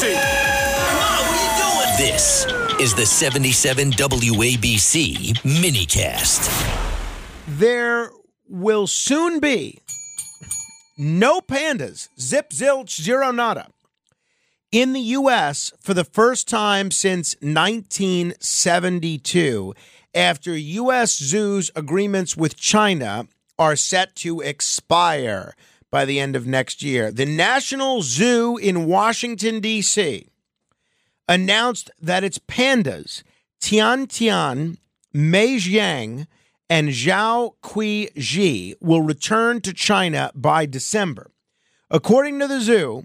taxi! Mom, what are you doing? This is the 77 WABC minicast. There will soon be no pandas, zip, zilch, zero, nada, in the U.S. for the first time since 1972 after U.S. zoos' agreements with China are set to expire by the end of next year. The National Zoo in Washington, D.C. announced that its pandas, Tian Tian, Mei Xiang, and Xiao Qi Ji, will return to China by December. According to the zoo,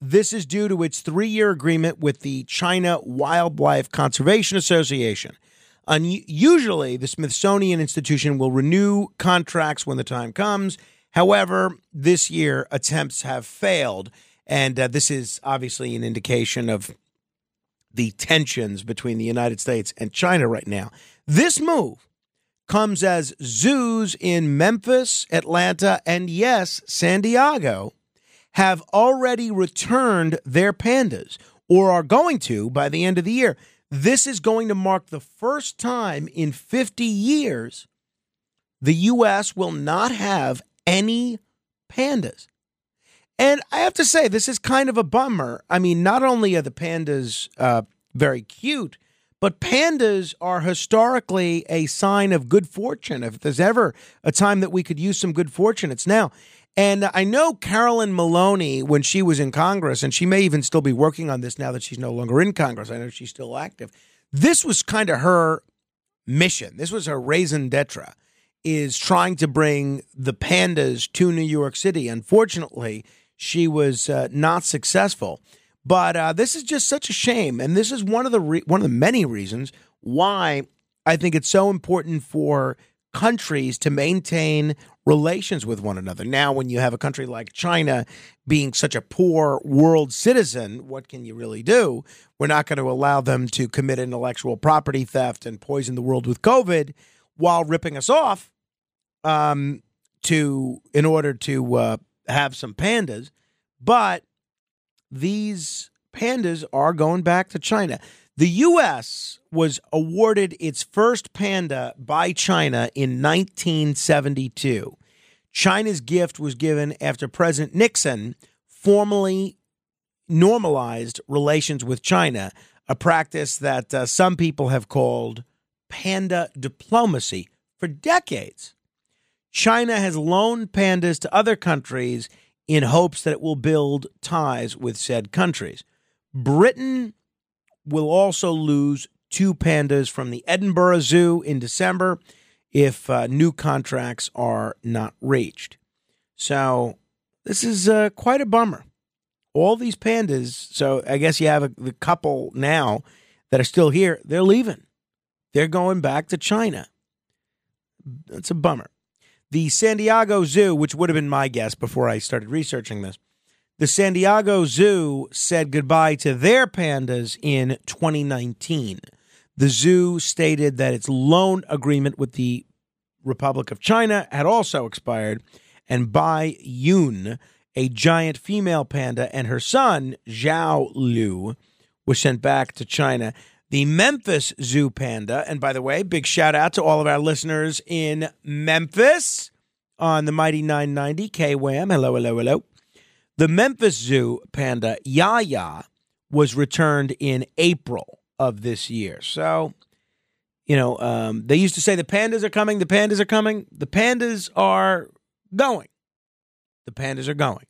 this is due to its three year agreement with the China Wildlife Conservation Association. Usually, the Smithsonian Institution will renew contracts when the time comes. However, this year, attempts have failed. And uh, this is obviously an indication of the tensions between the United States and China right now. This move comes as zoos in Memphis, Atlanta, and yes, San Diego have already returned their pandas or are going to by the end of the year. This is going to mark the first time in 50 years the U.S. will not have any pandas. And I have to say, this is kind of a bummer. I mean, not only are the pandas uh, very cute, but pandas are historically a sign of good fortune. If there's ever a time that we could use some good fortune, it's now. And I know Carolyn Maloney, when she was in Congress, and she may even still be working on this now that she's no longer in Congress. I know she's still active. This was kind of her mission. This was her raison d'etre, is trying to bring the pandas to New York City. Unfortunately, she was uh, not successful. But uh, this is just such a shame, and this is one of the re- one of the many reasons why I think it's so important for countries to maintain relations with one another. Now, when you have a country like China being such a poor world citizen, what can you really do? We're not going to allow them to commit intellectual property theft and poison the world with COVID while ripping us off um, to in order to uh, have some pandas. But these pandas are going back to China. The U.S. was awarded its first panda by China in 1972. China's gift was given after President Nixon formally normalized relations with China, a practice that uh, some people have called panda diplomacy for decades. China has loaned pandas to other countries in hopes that it will build ties with said countries. Britain will also lose two pandas from the Edinburgh Zoo in December if uh, new contracts are not reached. So this is uh, quite a bummer. All these pandas, so I guess you have a, the couple now that are still here, they're leaving. They're going back to China. That's a bummer. The San Diego Zoo, which would have been my guess before I started researching this, the San Diego Zoo said goodbye to their pandas in 2019. The zoo stated that its loan agreement with the Republic of China had also expired, and Bai Yun, a giant female panda, and her son, Xiao Liwu, was sent back to China. The Memphis Zoo Panda, and by the way, big shout out to all of our listeners in Memphis on the Mighty 990 KWAM. Hello, hello, hello. The Memphis Zoo panda Yaya was returned in April of this year. So, you know, um, they used to say the pandas are coming, the pandas are coming. The pandas are going. The pandas are going.